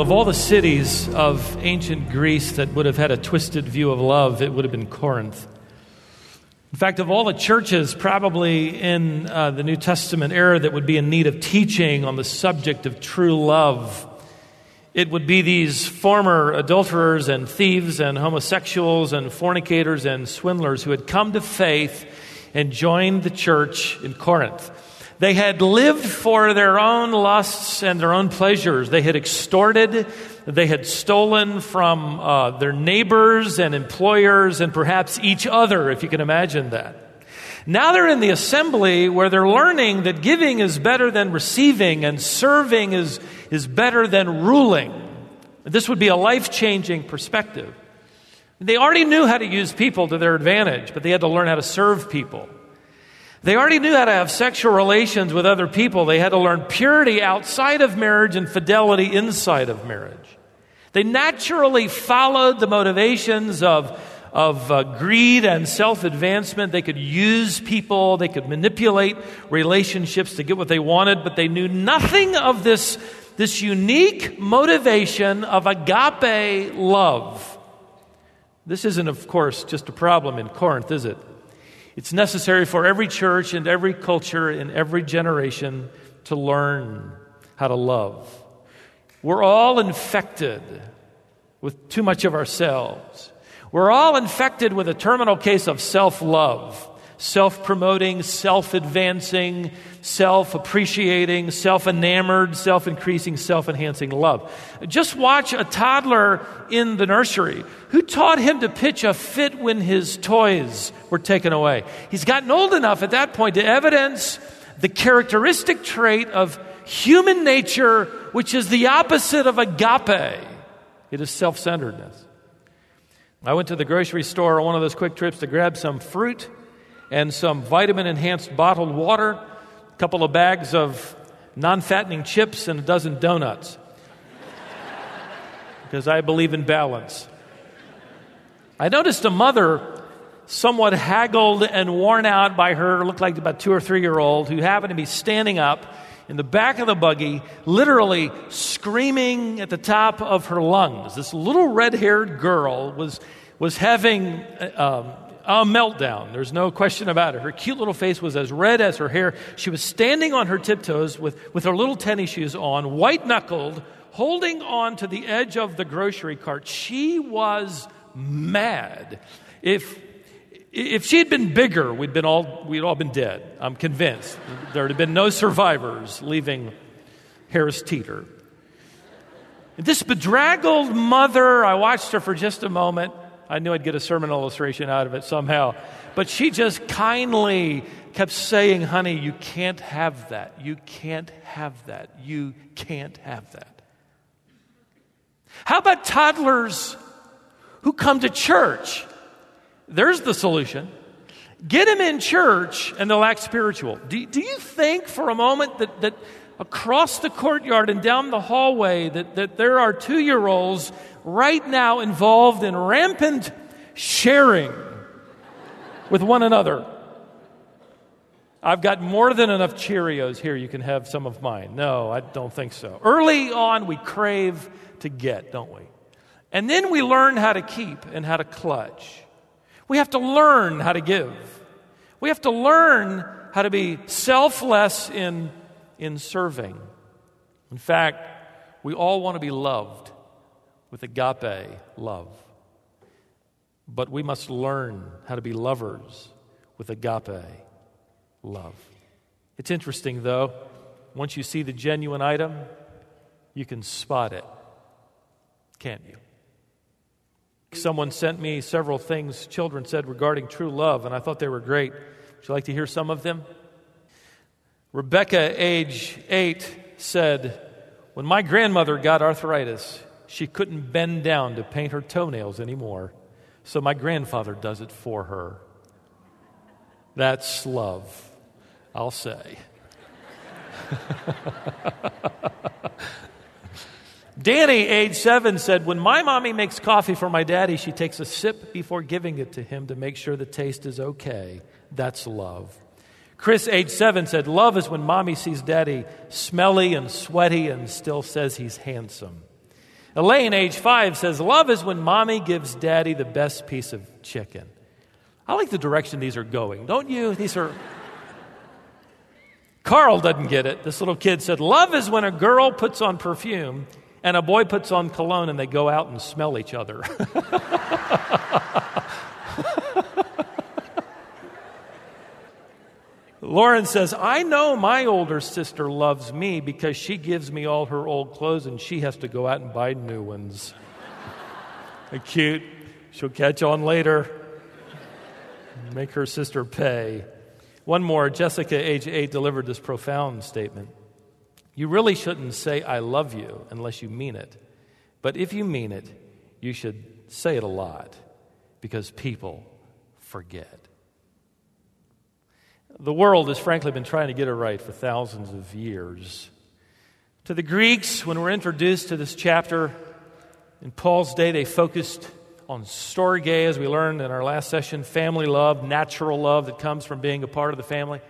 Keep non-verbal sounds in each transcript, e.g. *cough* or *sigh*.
Of all the cities of ancient Greece that would have had a twisted view of love, it would have been Corinth. In fact, of all the churches probably in uh, the New Testament era that would be in need of teaching on the subject of true love, it would be these former adulterers and thieves and homosexuals and fornicators and swindlers who had come to faith and joined the church in Corinth. They had lived for their own lusts and their own pleasures. They had extorted, they had stolen from uh, their neighbors and employers and perhaps each other, if you can imagine that. Now they're in the assembly where they're learning that giving is better than receiving and serving is, is better than ruling. This would be a life changing perspective. They already knew how to use people to their advantage, but they had to learn how to serve people. They already knew how to have sexual relations with other people. They had to learn purity outside of marriage and fidelity inside of marriage. They naturally followed the motivations of, of uh, greed and self advancement. They could use people, they could manipulate relationships to get what they wanted, but they knew nothing of this, this unique motivation of agape love. This isn't, of course, just a problem in Corinth, is it? It's necessary for every church and every culture in every generation to learn how to love. We're all infected with too much of ourselves. We're all infected with a terminal case of self love, self promoting, self advancing, self appreciating, self enamored, self increasing, self enhancing love. Just watch a toddler in the nursery. Who taught him to pitch a fit when his toys were taken away? He's gotten old enough at that point to evidence the characteristic trait of human nature, which is the opposite of agape. It is self centeredness. I went to the grocery store on one of those quick trips to grab some fruit and some vitamin enhanced bottled water a couple of bags of non fattening chips, and a dozen donuts. *laughs* because I believe in balance. I noticed a mother, somewhat haggled and worn out by her, looked like about two or three year old, who happened to be standing up in the back of the buggy, literally screaming at the top of her lungs. This little red haired girl was, was having um, a meltdown. There's no question about it. Her cute little face was as red as her hair. She was standing on her tiptoes with, with her little tennis shoes on, white knuckled, holding on to the edge of the grocery cart. She was mad. If, if she had been bigger, we'd, been all, we'd all been dead. I'm convinced. There would have been no survivors leaving Harris Teeter. This bedraggled mother, I watched her for just a moment. I knew I'd get a sermon illustration out of it somehow. But she just kindly kept saying, honey, you can't have that. You can't have that. You can't have that. How about toddlers who come to church? There's the solution. Get them in church and they'll act spiritual. Do, do you think for a moment that, that across the courtyard and down the hallway that, that there are two year olds right now involved in rampant sharing with one another. I've got more than enough Cheerios here. You can have some of mine. No, I don't think so. Early on, we crave to get, don't we? And then we learn how to keep and how to clutch. We have to learn how to give. We have to learn how to be selfless in, in serving. In fact, we all want to be loved with agape love. But we must learn how to be lovers with agape love. It's interesting, though, once you see the genuine item, you can spot it, can't you? Someone sent me several things children said regarding true love, and I thought they were great. Would you like to hear some of them? Rebecca, age eight, said, When my grandmother got arthritis, she couldn't bend down to paint her toenails anymore, so my grandfather does it for her. That's love, I'll say. *laughs* Danny, age seven, said, When my mommy makes coffee for my daddy, she takes a sip before giving it to him to make sure the taste is okay. That's love. Chris, age seven, said, Love is when mommy sees daddy smelly and sweaty and still says he's handsome. Elaine, age five, says, Love is when mommy gives daddy the best piece of chicken. I like the direction these are going, don't you? These are. *laughs* Carl doesn't get it. This little kid said, Love is when a girl puts on perfume and a boy puts on cologne and they go out and smell each other. *laughs* Lauren says, I know my older sister loves me because she gives me all her old clothes and she has to go out and buy new ones. *laughs* Cute. She'll catch on later. Make her sister pay. One more Jessica, age eight, delivered this profound statement. You really shouldn't say, I love you, unless you mean it. But if you mean it, you should say it a lot because people forget. The world has frankly been trying to get it right for thousands of years. To the Greeks, when we're introduced to this chapter, in Paul's day, they focused on storge, as we learned in our last session, family love, natural love that comes from being a part of the family.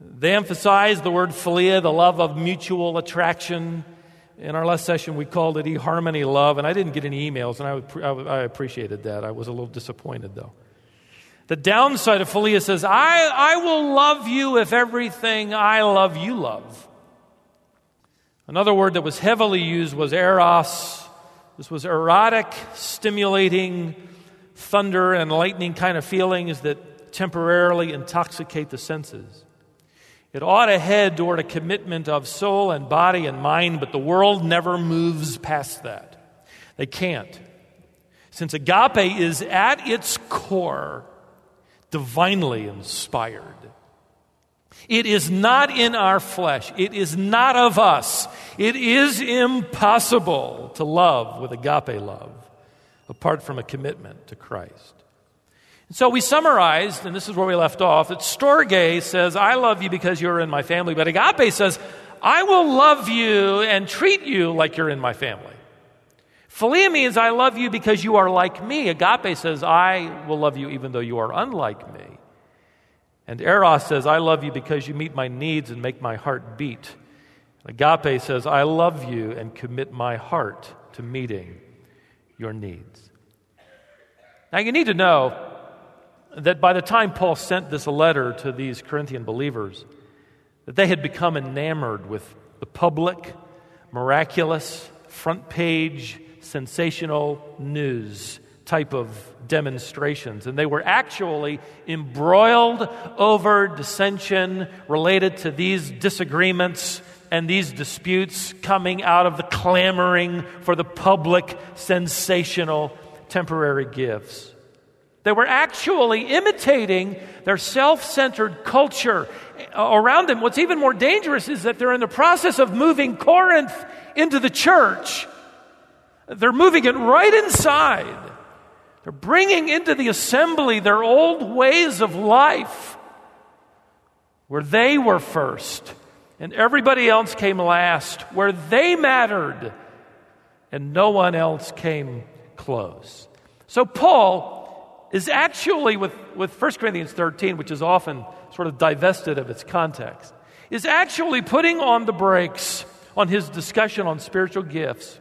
They emphasized the word philia, the love of mutual attraction. In our last session, we called it eHarmony love, and I didn't get any emails, and I, would, I appreciated that. I was a little disappointed, though. The downside of philia says, I, I will love you if everything I love you love. Another word that was heavily used was eros. This was erotic, stimulating, thunder and lightning kind of feelings that temporarily intoxicate the senses. It ought to head toward a commitment of soul and body and mind, but the world never moves past that. They can't. Since agape is at its core divinely inspired. It is not in our flesh. It is not of us. It is impossible to love with agape love apart from a commitment to Christ. And so we summarized, and this is where we left off, that Storge says, I love you because you're in my family, but agape says, I will love you and treat you like you're in my family. Philia means I love you because you are like me. Agape says, I will love you even though you are unlike me. And Eros says, I love you because you meet my needs and make my heart beat. Agape says, I love you and commit my heart to meeting your needs. Now, you need to know that by the time Paul sent this letter to these Corinthian believers, that they had become enamored with the public, miraculous, front page, sensational news type of demonstrations. And they were actually embroiled over dissension related to these disagreements and these disputes coming out of the clamoring for the public, sensational, temporary gifts. They were actually imitating their self centered culture around them. What's even more dangerous is that they're in the process of moving Corinth into the church. They're moving it right inside. They're bringing into the assembly their old ways of life where they were first and everybody else came last, where they mattered and no one else came close. So, Paul is actually, with, with 1 Corinthians 13, which is often sort of divested of its context, is actually putting on the brakes on his discussion on spiritual gifts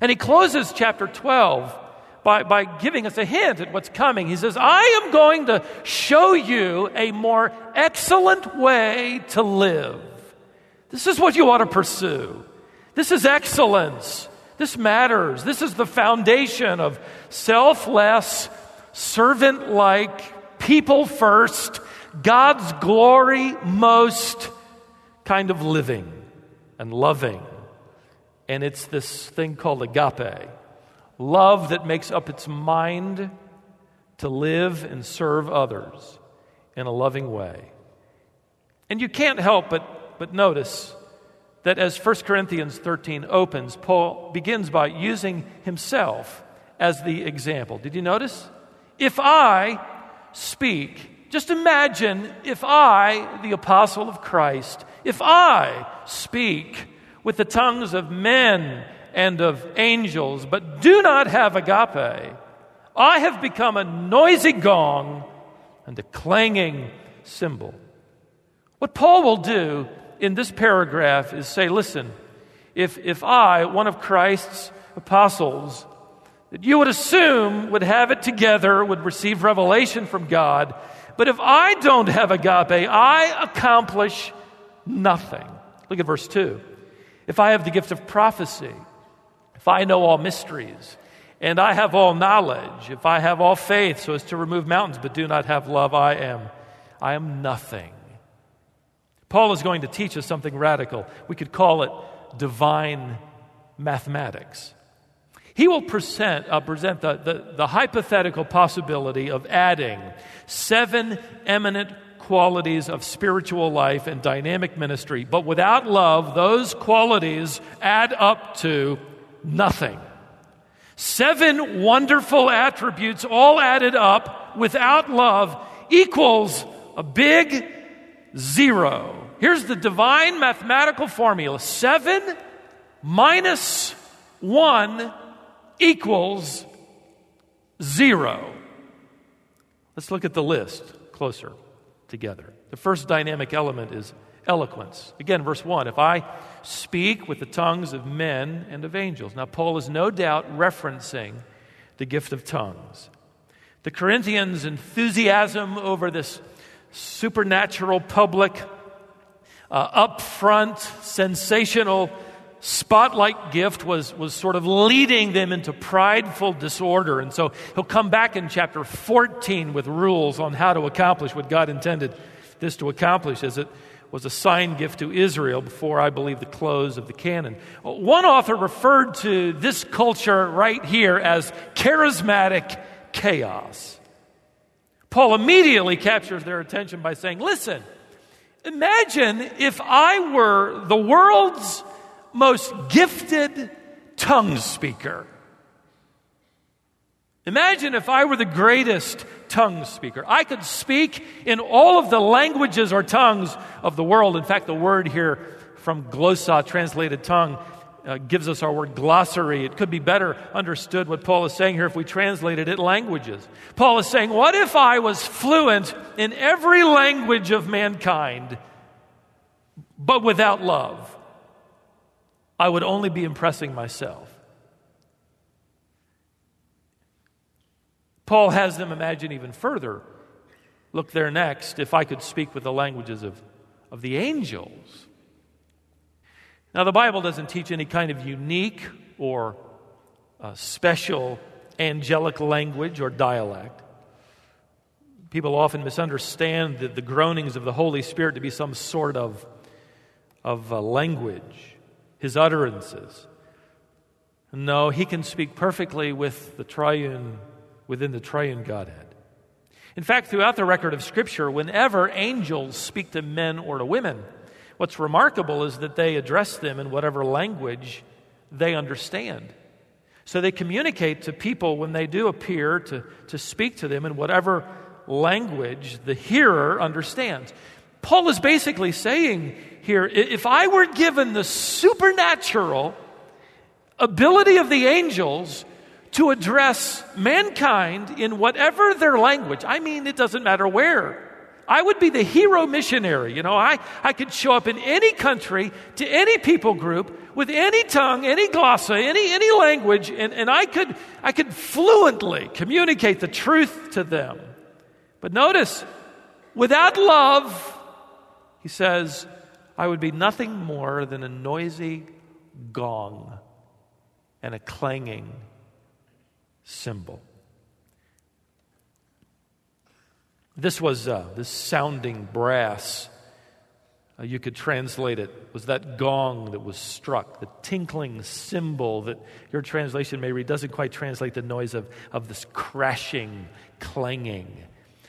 and he closes chapter 12 by, by giving us a hint at what's coming. He says, I am going to show you a more excellent way to live. This is what you ought to pursue. This is excellence. This matters. This is the foundation of selfless, servant like, people first, God's glory most kind of living and loving and it's this thing called agape love that makes up its mind to live and serve others in a loving way. And you can't help but, but notice that as 1 Corinthians 13 opens, Paul begins by using himself as the example. Did you notice? If I speak, just imagine if I, the apostle of Christ, if I speak with the tongues of men and of angels, but do not have agape, I have become a noisy gong and a clanging cymbal. What Paul will do in this paragraph is say, listen, if, if I, one of Christ's apostles, that you would assume would have it together, would receive revelation from God. But if I don't have agape, I accomplish nothing. Look at verse 2. If I have the gift of prophecy, if I know all mysteries, and I have all knowledge, if I have all faith so as to remove mountains but do not have love, I am I am nothing. Paul is going to teach us something radical. We could call it divine mathematics. He will present, uh, present the, the, the hypothetical possibility of adding seven eminent qualities of spiritual life and dynamic ministry, but without love, those qualities add up to nothing. Seven wonderful attributes, all added up without love, equals a big zero. Here's the divine mathematical formula seven minus one equals zero. Let's look at the list closer together. The first dynamic element is eloquence. Again, verse 1 If I speak with the tongues of men and of angels. Now, Paul is no doubt referencing the gift of tongues. The Corinthians' enthusiasm over this supernatural, public, uh, upfront, sensational spotlight gift was, was sort of leading them into prideful disorder. And so he'll come back in chapter 14 with rules on how to accomplish what God intended this to accomplish as it was a sign gift to Israel before, I believe, the close of the canon. One author referred to this culture right here as charismatic chaos. Paul immediately captures their attention by saying, Listen, imagine if I were the world's most gifted tongue speaker. Imagine if I were the greatest tongue speaker. I could speak in all of the languages or tongues of the world. In fact, the word here from glossa, translated tongue, uh, gives us our word glossary. It could be better understood what Paul is saying here if we translated it languages. Paul is saying, What if I was fluent in every language of mankind, but without love? I would only be impressing myself. Paul has them imagine even further. Look there next. If I could speak with the languages of, of the angels, now, the Bible doesn't teach any kind of unique or uh, special angelic language or dialect. People often misunderstand the, the, groanings of the Holy Spirit to be some sort of, of uh, language, his utterances. No, he can speak perfectly with the triune, within the triune Godhead. In fact, throughout the record of Scripture, whenever angels speak to men or to women, What's remarkable is that they address them in whatever language they understand. So they communicate to people when they do appear to, to speak to them in whatever language the hearer understands. Paul is basically saying here if I were given the supernatural ability of the angels to address mankind in whatever their language, I mean, it doesn't matter where I would be the hero missionary. You know, I, I could show up in any country, to any people group, with any tongue, any glossa, any, any language, and, and I, could, I could fluently communicate the truth to them. But notice, without love, he says, I would be nothing more than a noisy gong and a clanging cymbal. This was uh, this sounding brass. Uh, you could translate it was that gong that was struck, the tinkling cymbal that your translation may read doesn't quite translate the noise of, of this crashing, clanging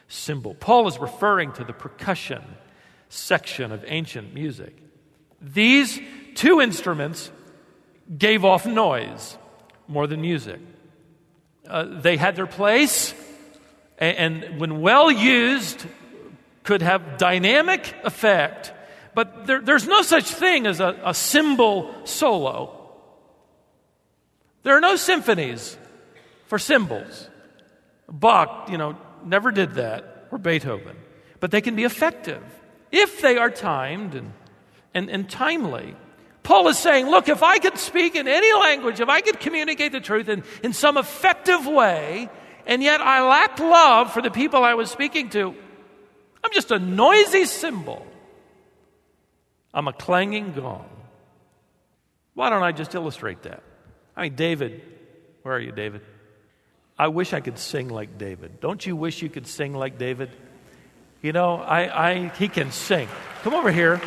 cymbal. Paul is referring to the percussion section of ancient music. These two instruments gave off noise more than music. Uh, they had their place and when well used, could have dynamic effect. But there, there's no such thing as a, a cymbal solo. There are no symphonies for cymbals. Bach, you know, never did that, or Beethoven. But they can be effective if they are timed and, and, and timely. Paul is saying, look, if I could speak in any language, if I could communicate the truth in, in some effective way, and yet I lacked love for the people I was speaking to, I'm just a noisy cymbal. I'm a clanging gong. Why don't I just illustrate that? I mean, David, where are you, David? I wish I could sing like David. Don't you wish you could sing like David? You know, I, I, he can sing. Come over here.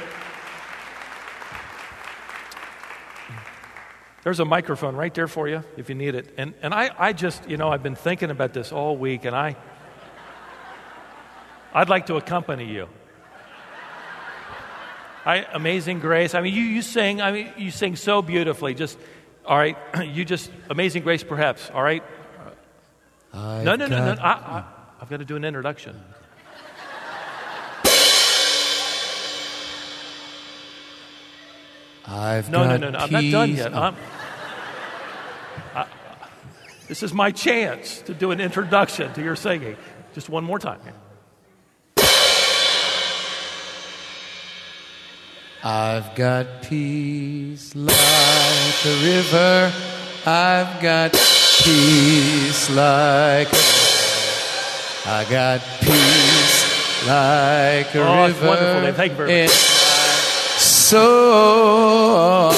There's a microphone right there for you if you need it. And, and I, I just, you know, I've been thinking about this all week, and I, I'd like to accompany you. I, Amazing Grace. I mean, you, you sing, I mean, you sing so beautifully. Just, all right, *clears throat* you just, Amazing Grace, perhaps, all right? I've no, no, no, no. I, I, I've got to do an introduction. I've No, no, no, no. I'm not done yet. Oh, I- this is my chance to do an introduction to your singing. Just one more time. I've got peace like a river. I've got peace like a I got peace like a Oh, it's river. wonderful, Dave. Thank you very much. Soul.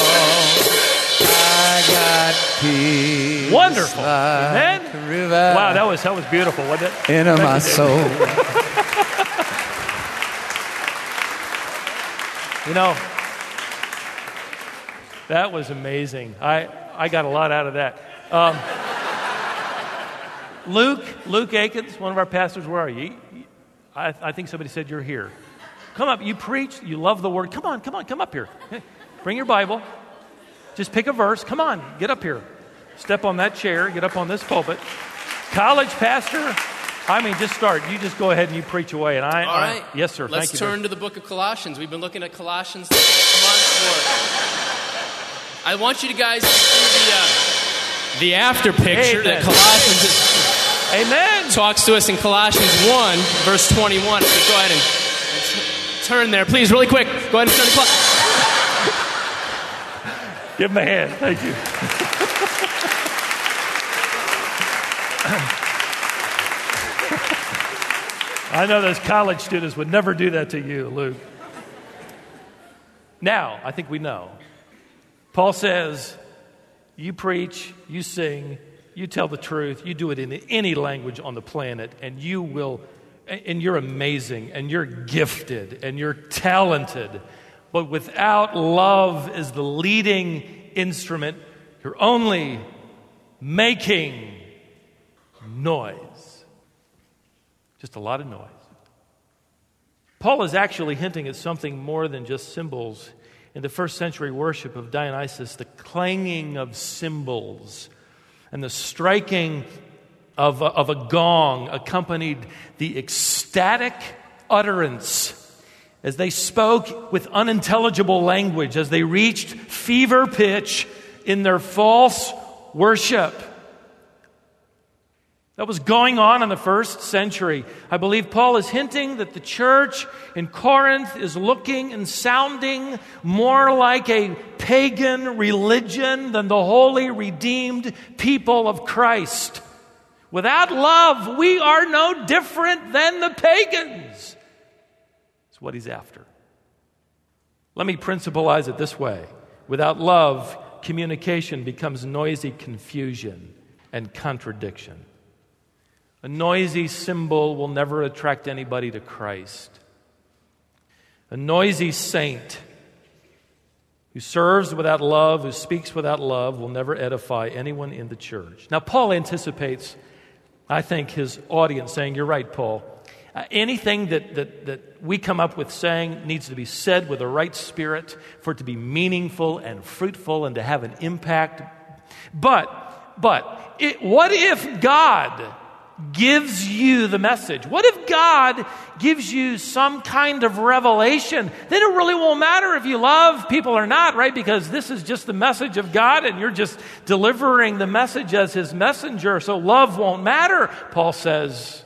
I got peace. Wonderful. Like Amen. Wow, that was, that was beautiful, wasn't it? in Thank my you, soul. *laughs* You know, that was amazing. I, I got a lot out of that. Um, Luke, Luke Akins, one of our pastors, where are you? I, I think somebody said you're here. Come up. You preach. You love the word. Come on, come on, come up here. Bring your Bible. Just pick a verse. Come on, get up here. Step on that chair. Get up on this pulpit. College pastor. I mean, just start. You just go ahead and you preach away. And I, all right. I- right. yes, sir. Let's Thank you. turn to the book of Colossians. We've been looking at Colossians this month. For, I want you to guys to see the, uh, the after picture Amen. that Colossians is, Amen. talks to us in Colossians 1, verse 21. Go ahead and, turn there, please, really quick. Go ahead and turn the clock. Give him a hand. Thank you. I know those college students would never do that to you, Luke. Now, I think we know. Paul says, You preach, you sing, you tell the truth, you do it in any language on the planet, and you will, and you're amazing, and you're gifted, and you're talented. But without love as the leading instrument, you're only making noise. Just a lot of noise. Paul is actually hinting at something more than just cymbals. In the first century worship of Dionysus, the clanging of cymbals and the striking of a, of a gong accompanied the ecstatic utterance as they spoke with unintelligible language, as they reached fever pitch in their false worship. That was going on in the first century. I believe Paul is hinting that the church in Corinth is looking and sounding more like a pagan religion than the holy, redeemed people of Christ. Without love, we are no different than the pagans. That's what he's after. Let me principalize it this way without love, communication becomes noisy confusion and contradiction. A noisy cymbal will never attract anybody to Christ. A noisy saint who serves without love, who speaks without love, will never edify anyone in the church. Now, Paul anticipates, I think, his audience saying, You're right, Paul. Uh, anything that, that, that we come up with saying needs to be said with the right spirit for it to be meaningful and fruitful and to have an impact. But, but, it, what if God gives you the message? What if God gives you some kind of revelation? Then it really won't matter if you love people or not, right? Because this is just the message of God and you're just delivering the message as his messenger. So love won't matter, Paul says.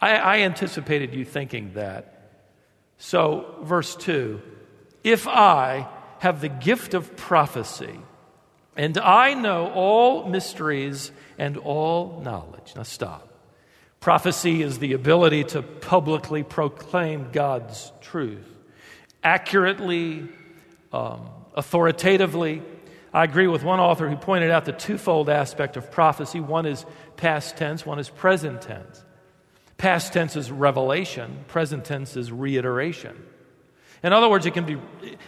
I, I anticipated you thinking that. So, verse 2 If I, have the gift of prophecy, and I know all mysteries and all knowledge. Now, stop. Prophecy is the ability to publicly proclaim God's truth accurately, um, authoritatively. I agree with one author who pointed out the twofold aspect of prophecy one is past tense, one is present tense. Past tense is revelation, present tense is reiteration. In other words, it can be,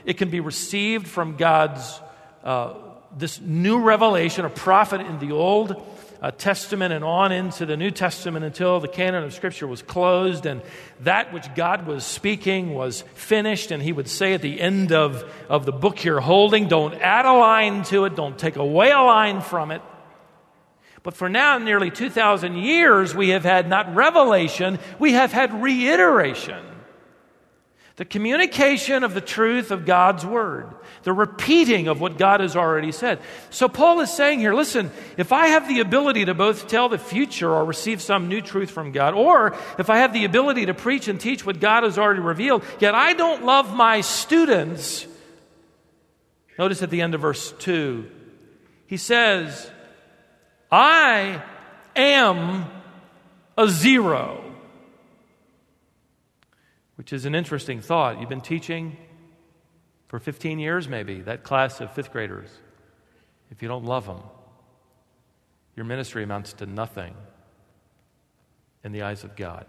it can be received from God's, uh, this new revelation, a prophet in the Old uh, Testament and on into the New Testament until the canon of Scripture was closed and that which God was speaking was finished. And He would say at the end of, of the book you're holding, don't add a line to it, don't take away a line from it. But for now, nearly 2,000 years, we have had not revelation, we have had reiteration. The communication of the truth of God's word, the repeating of what God has already said. So Paul is saying here listen, if I have the ability to both tell the future or receive some new truth from God, or if I have the ability to preach and teach what God has already revealed, yet I don't love my students, notice at the end of verse 2, he says, I am a zero which is an interesting thought. You've been teaching for 15 years, maybe, that class of fifth graders. If you don't love them, your ministry amounts to nothing in the eyes of God.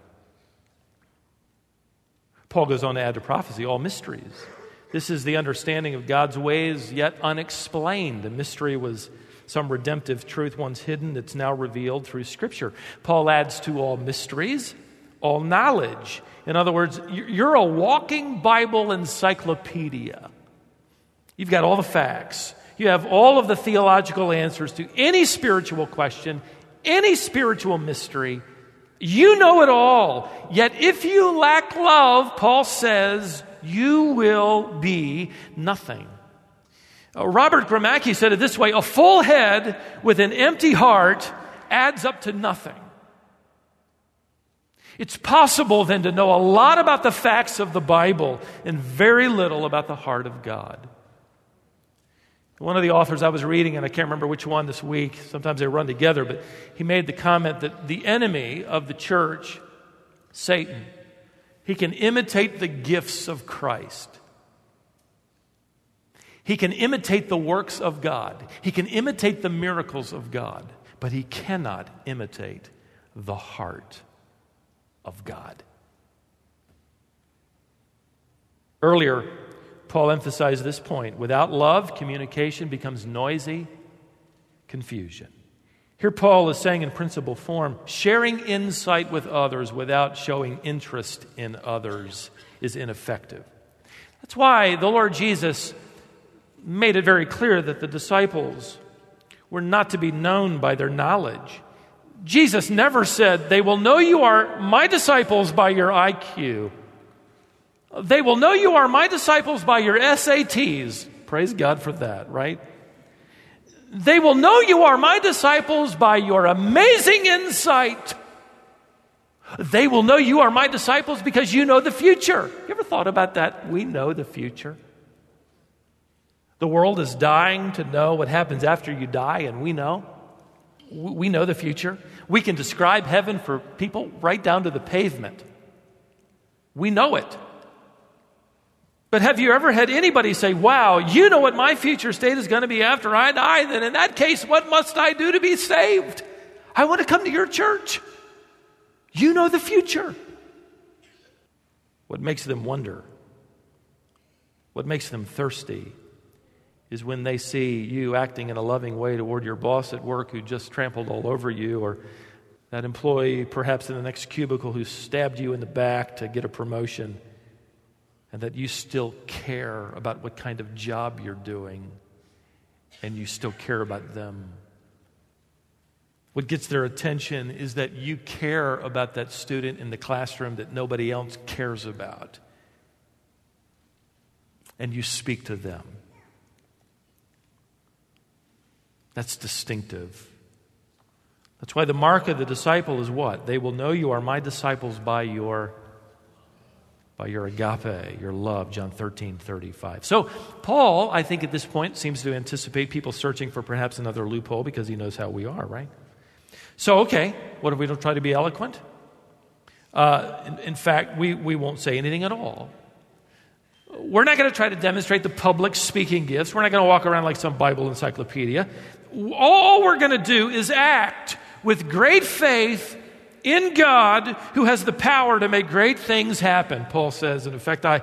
Paul goes on to add to prophecy all mysteries. This is the understanding of God's ways yet unexplained. The mystery was some redemptive truth once hidden that's now revealed through Scripture. Paul adds to all mysteries all knowledge. In other words, you're a walking Bible encyclopedia. You've got all the facts, you have all of the theological answers to any spiritual question, any spiritual mystery. You know it all. Yet if you lack love, Paul says, you will be nothing. Uh, Robert Gromacki said it this way a full head with an empty heart adds up to nothing. It's possible then to know a lot about the facts of the Bible and very little about the heart of God. One of the authors I was reading, and I can't remember which one this week, sometimes they run together, but he made the comment that the enemy of the church, Satan, he can imitate the gifts of Christ. He can imitate the works of God. He can imitate the miracles of God, but he cannot imitate the heart of God. Earlier, Paul emphasized this point without love, communication becomes noisy confusion. Here, Paul is saying in principle form sharing insight with others without showing interest in others is ineffective. That's why the Lord Jesus made it very clear that the disciples were not to be known by their knowledge Jesus never said, They will know you are my disciples by your IQ. They will know you are my disciples by your SATs. Praise God for that, right? They will know you are my disciples by your amazing insight. They will know you are my disciples because you know the future. You ever thought about that? We know the future. The world is dying to know what happens after you die, and we know. We know the future. We can describe heaven for people right down to the pavement. We know it. But have you ever had anybody say, Wow, you know what my future state is going to be after I die? Then in that case, what must I do to be saved? I want to come to your church. You know the future. What makes them wonder? What makes them thirsty? Is when they see you acting in a loving way toward your boss at work who just trampled all over you, or that employee perhaps in the next cubicle who stabbed you in the back to get a promotion, and that you still care about what kind of job you're doing, and you still care about them. What gets their attention is that you care about that student in the classroom that nobody else cares about. And you speak to them. That's distinctive. That's why the mark of the disciple is what? They will know you are my disciples by your by your agape, your love, John 13, 35. So, Paul, I think at this point, seems to anticipate people searching for perhaps another loophole because he knows how we are, right? So, okay, what if we don't try to be eloquent? Uh, in, in fact, we, we won't say anything at all. We're not going to try to demonstrate the public speaking gifts. We're not going to walk around like some Bible encyclopedia. All we're going to do is act with great faith in God who has the power to make great things happen, Paul says. In fact, I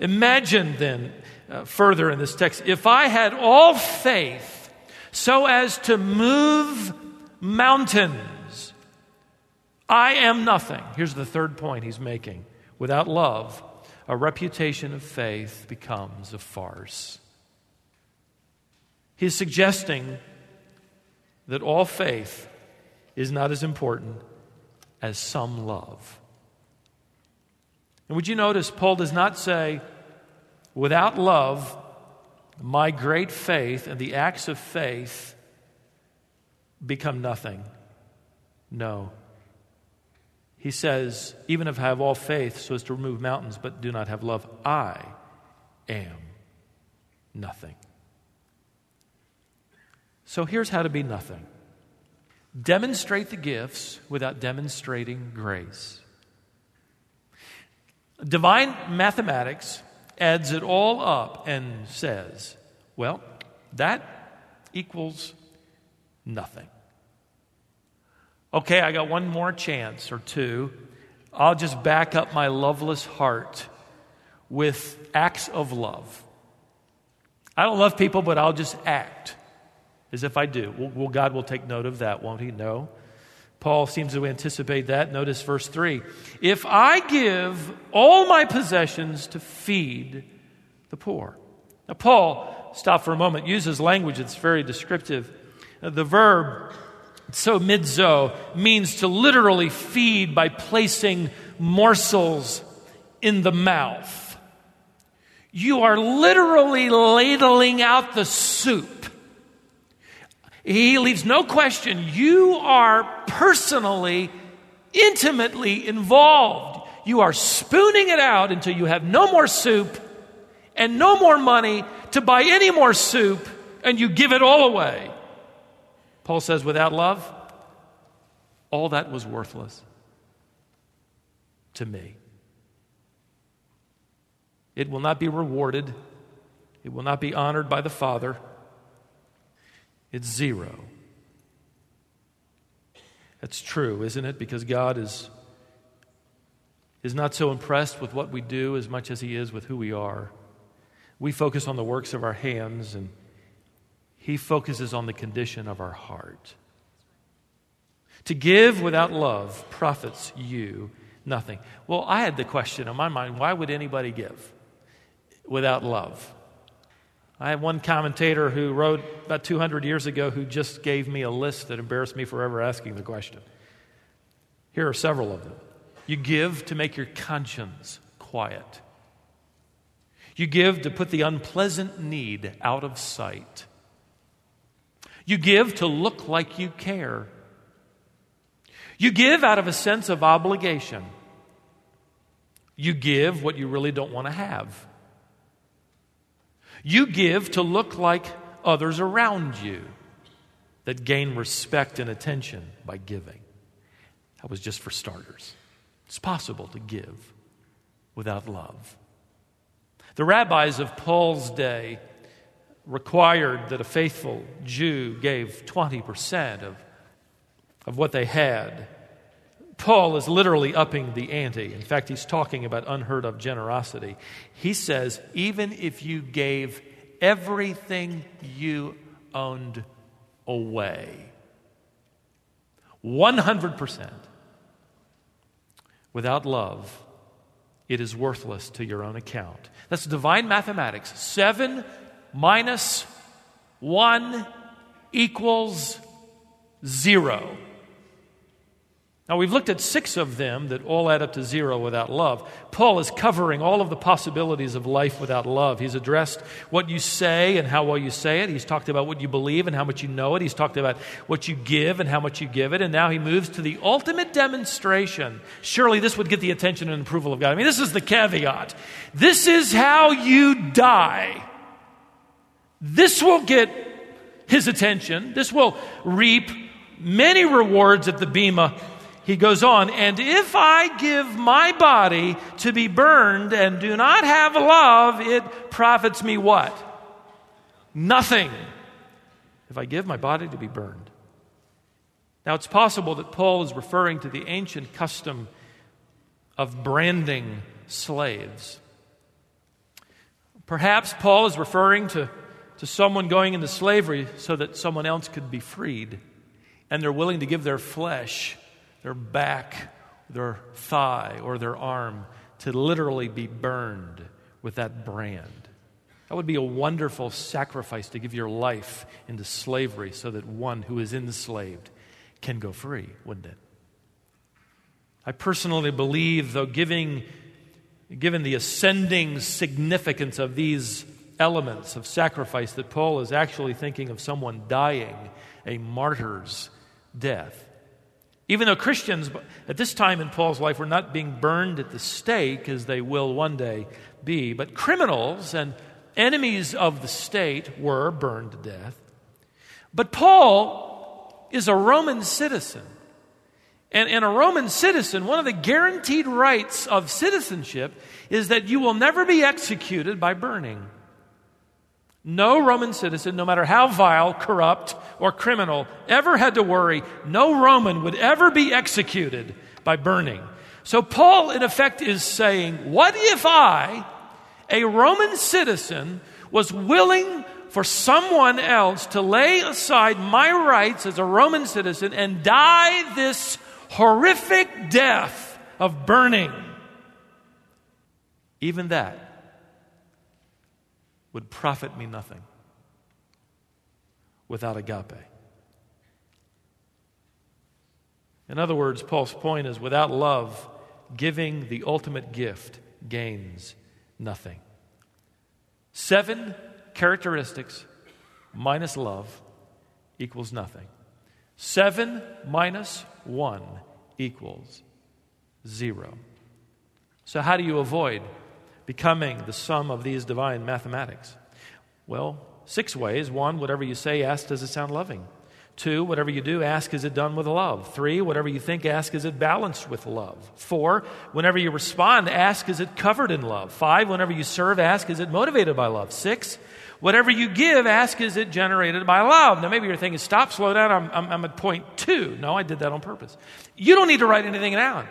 imagine then uh, further in this text if I had all faith so as to move mountains, I am nothing. Here's the third point he's making. Without love, a reputation of faith becomes a farce. He's suggesting that all faith is not as important as some love. And would you notice, Paul does not say, without love, my great faith and the acts of faith become nothing. No. He says, even if I have all faith so as to remove mountains, but do not have love, I am nothing. So here's how to be nothing demonstrate the gifts without demonstrating grace. Divine mathematics adds it all up and says, well, that equals nothing. Okay, I got one more chance or two. I'll just back up my loveless heart with acts of love. I don't love people, but I'll just act as if I do. Well, God will take note of that, won't He? No. Paul seems to anticipate that. Notice verse 3. If I give all my possessions to feed the poor. Now, Paul, stop for a moment, uses language that's very descriptive. The verb psomizo means to literally feed by placing morsels in the mouth. You are literally ladling out the soup he leaves no question. You are personally, intimately involved. You are spooning it out until you have no more soup and no more money to buy any more soup, and you give it all away. Paul says, without love, all that was worthless to me. It will not be rewarded, it will not be honored by the Father. It's zero. That's true, isn't it? Because God is, is not so impressed with what we do as much as He is with who we are. We focus on the works of our hands, and He focuses on the condition of our heart. To give without love profits you nothing. Well, I had the question in my mind why would anybody give without love? I have one commentator who wrote about 200 years ago who just gave me a list that embarrassed me forever asking the question. Here are several of them. You give to make your conscience quiet. You give to put the unpleasant need out of sight. You give to look like you care. You give out of a sense of obligation. You give what you really don't want to have. You give to look like others around you that gain respect and attention by giving. That was just for starters. It's possible to give without love. The rabbis of Paul's day required that a faithful Jew gave 20% of, of what they had Paul is literally upping the ante. In fact, he's talking about unheard of generosity. He says, even if you gave everything you owned away, 100%, without love, it is worthless to your own account. That's divine mathematics. Seven minus one equals zero. Now, we've looked at six of them that all add up to zero without love. Paul is covering all of the possibilities of life without love. He's addressed what you say and how well you say it. He's talked about what you believe and how much you know it. He's talked about what you give and how much you give it. And now he moves to the ultimate demonstration. Surely this would get the attention and approval of God. I mean, this is the caveat. This is how you die. This will get his attention. This will reap many rewards at the Bema he goes on, and if I give my body to be burned and do not have love, it profits me what? Nothing. If I give my body to be burned. Now, it's possible that Paul is referring to the ancient custom of branding slaves. Perhaps Paul is referring to, to someone going into slavery so that someone else could be freed, and they're willing to give their flesh their back, their thigh, or their arm to literally be burned with that brand. That would be a wonderful sacrifice to give your life into slavery so that one who is enslaved can go free, wouldn't it? I personally believe, though, giving, given the ascending significance of these elements of sacrifice, that Paul is actually thinking of someone dying a martyr's death. Even though Christians at this time in Paul's life were not being burned at the stake as they will one day be, but criminals and enemies of the state were burned to death. But Paul is a Roman citizen. And, and a Roman citizen, one of the guaranteed rights of citizenship is that you will never be executed by burning. No Roman citizen, no matter how vile, corrupt, or criminal, ever had to worry. No Roman would ever be executed by burning. So, Paul, in effect, is saying, What if I, a Roman citizen, was willing for someone else to lay aside my rights as a Roman citizen and die this horrific death of burning? Even that would profit me nothing without agape. In other words, Paul's point is without love, giving the ultimate gift gains nothing. Seven characteristics minus love equals nothing. Seven minus one equals zero. So, how do you avoid becoming the sum of these divine mathematics? Well, six ways. One, whatever you say, ask, does it sound loving? Two, whatever you do, ask, is it done with love? Three, whatever you think, ask, is it balanced with love? Four, whenever you respond, ask, is it covered in love? Five, whenever you serve, ask, is it motivated by love? Six, whatever you give, ask, is it generated by love? Now, maybe you're thinking, stop, slow down, I'm, I'm, I'm at point two. No, I did that on purpose. You don't need to write anything down.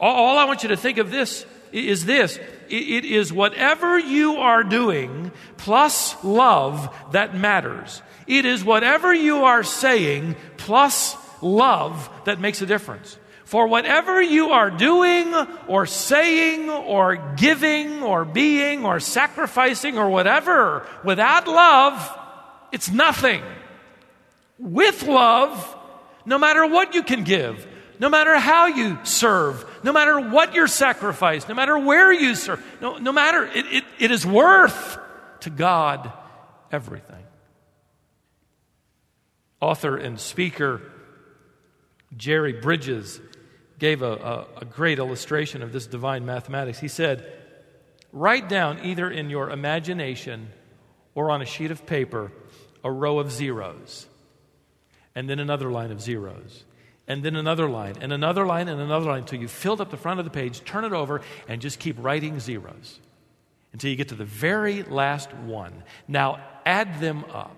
All I want you to think of this is this it is whatever you are doing plus love that matters. It is whatever you are saying plus love that makes a difference. For whatever you are doing or saying or giving or being or sacrificing or whatever, without love, it's nothing. With love, no matter what you can give, no matter how you serve, no matter what your sacrifice, no matter where you serve, no, no matter, it, it, it is worth to God everything. Author and speaker Jerry Bridges gave a, a, a great illustration of this divine mathematics. He said, Write down either in your imagination or on a sheet of paper a row of zeros, and then another line of zeros and then another line, and another line, and another line until you've filled up the front of the page, turn it over, and just keep writing zeros until you get to the very last one. Now, add them up.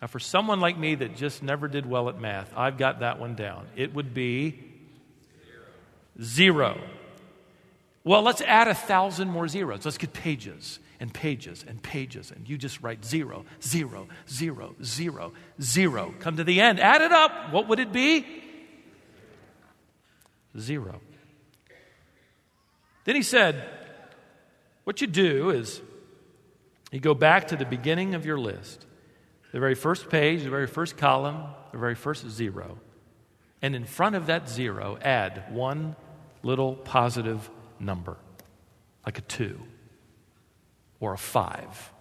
Now, for someone like me that just never did well at math, I've got that one down. It would be zero. zero. Well, let's add a thousand more zeros. Let's get pages and pages and pages, and you just write zero, zero, zero, zero, zero. Come to the end, add it up. What would it be? Zero. Then he said, What you do is you go back to the beginning of your list, the very first page, the very first column, the very first zero. And in front of that zero, add one little positive number, like a two or a five.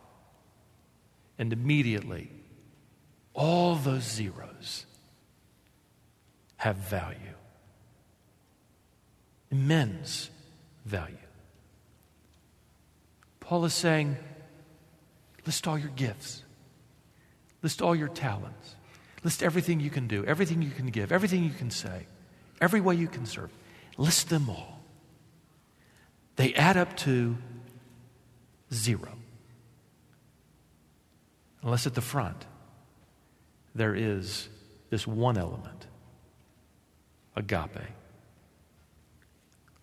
And immediately, all those zeros have value. Immense value. Paul is saying, list all your gifts, list all your talents, list everything you can do, everything you can give, everything you can say, every way you can serve. List them all. They add up to zero. Unless at the front there is this one element agape,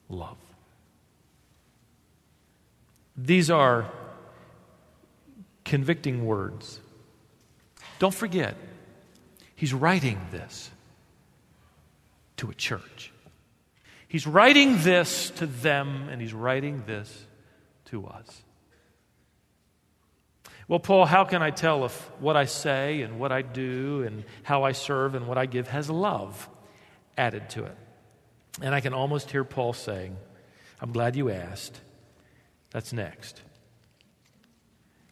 love. These are convicting words. Don't forget, he's writing this to a church. He's writing this to them, and he's writing this to us. Well, Paul, how can I tell if what I say and what I do and how I serve and what I give has love added to it? And I can almost hear Paul saying, I'm glad you asked. That's next.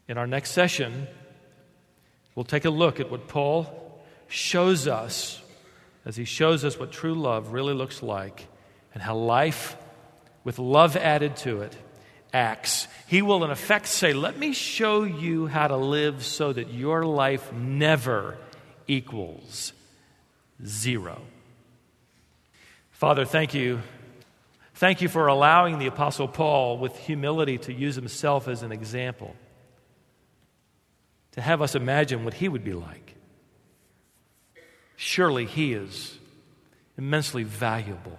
In our next session, we'll take a look at what Paul shows us as he shows us what true love really looks like and how life with love added to it acts. He will, in effect, say, Let me show you how to live so that your life never equals zero. Father, thank you Thank you for allowing the Apostle Paul, with humility, to use himself as an example, to have us imagine what he would be like. Surely he is immensely valuable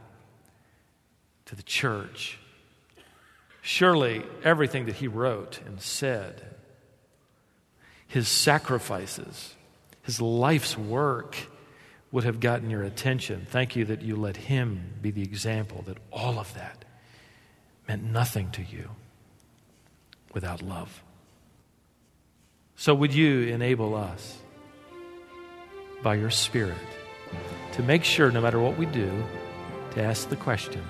to the church. Surely everything that he wrote and said, his sacrifices, his life's work, would have gotten your attention. Thank you that you let him be the example, that all of that meant nothing to you without love. So, would you enable us by your Spirit to make sure, no matter what we do, to ask the question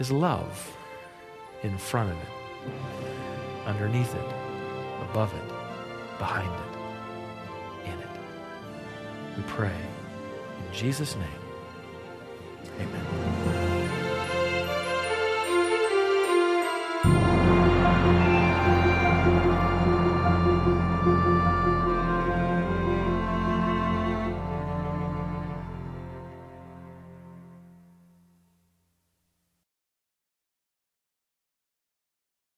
is love in front of it, underneath it, above it, behind it, in it. We pray in Jesus' name. Amen.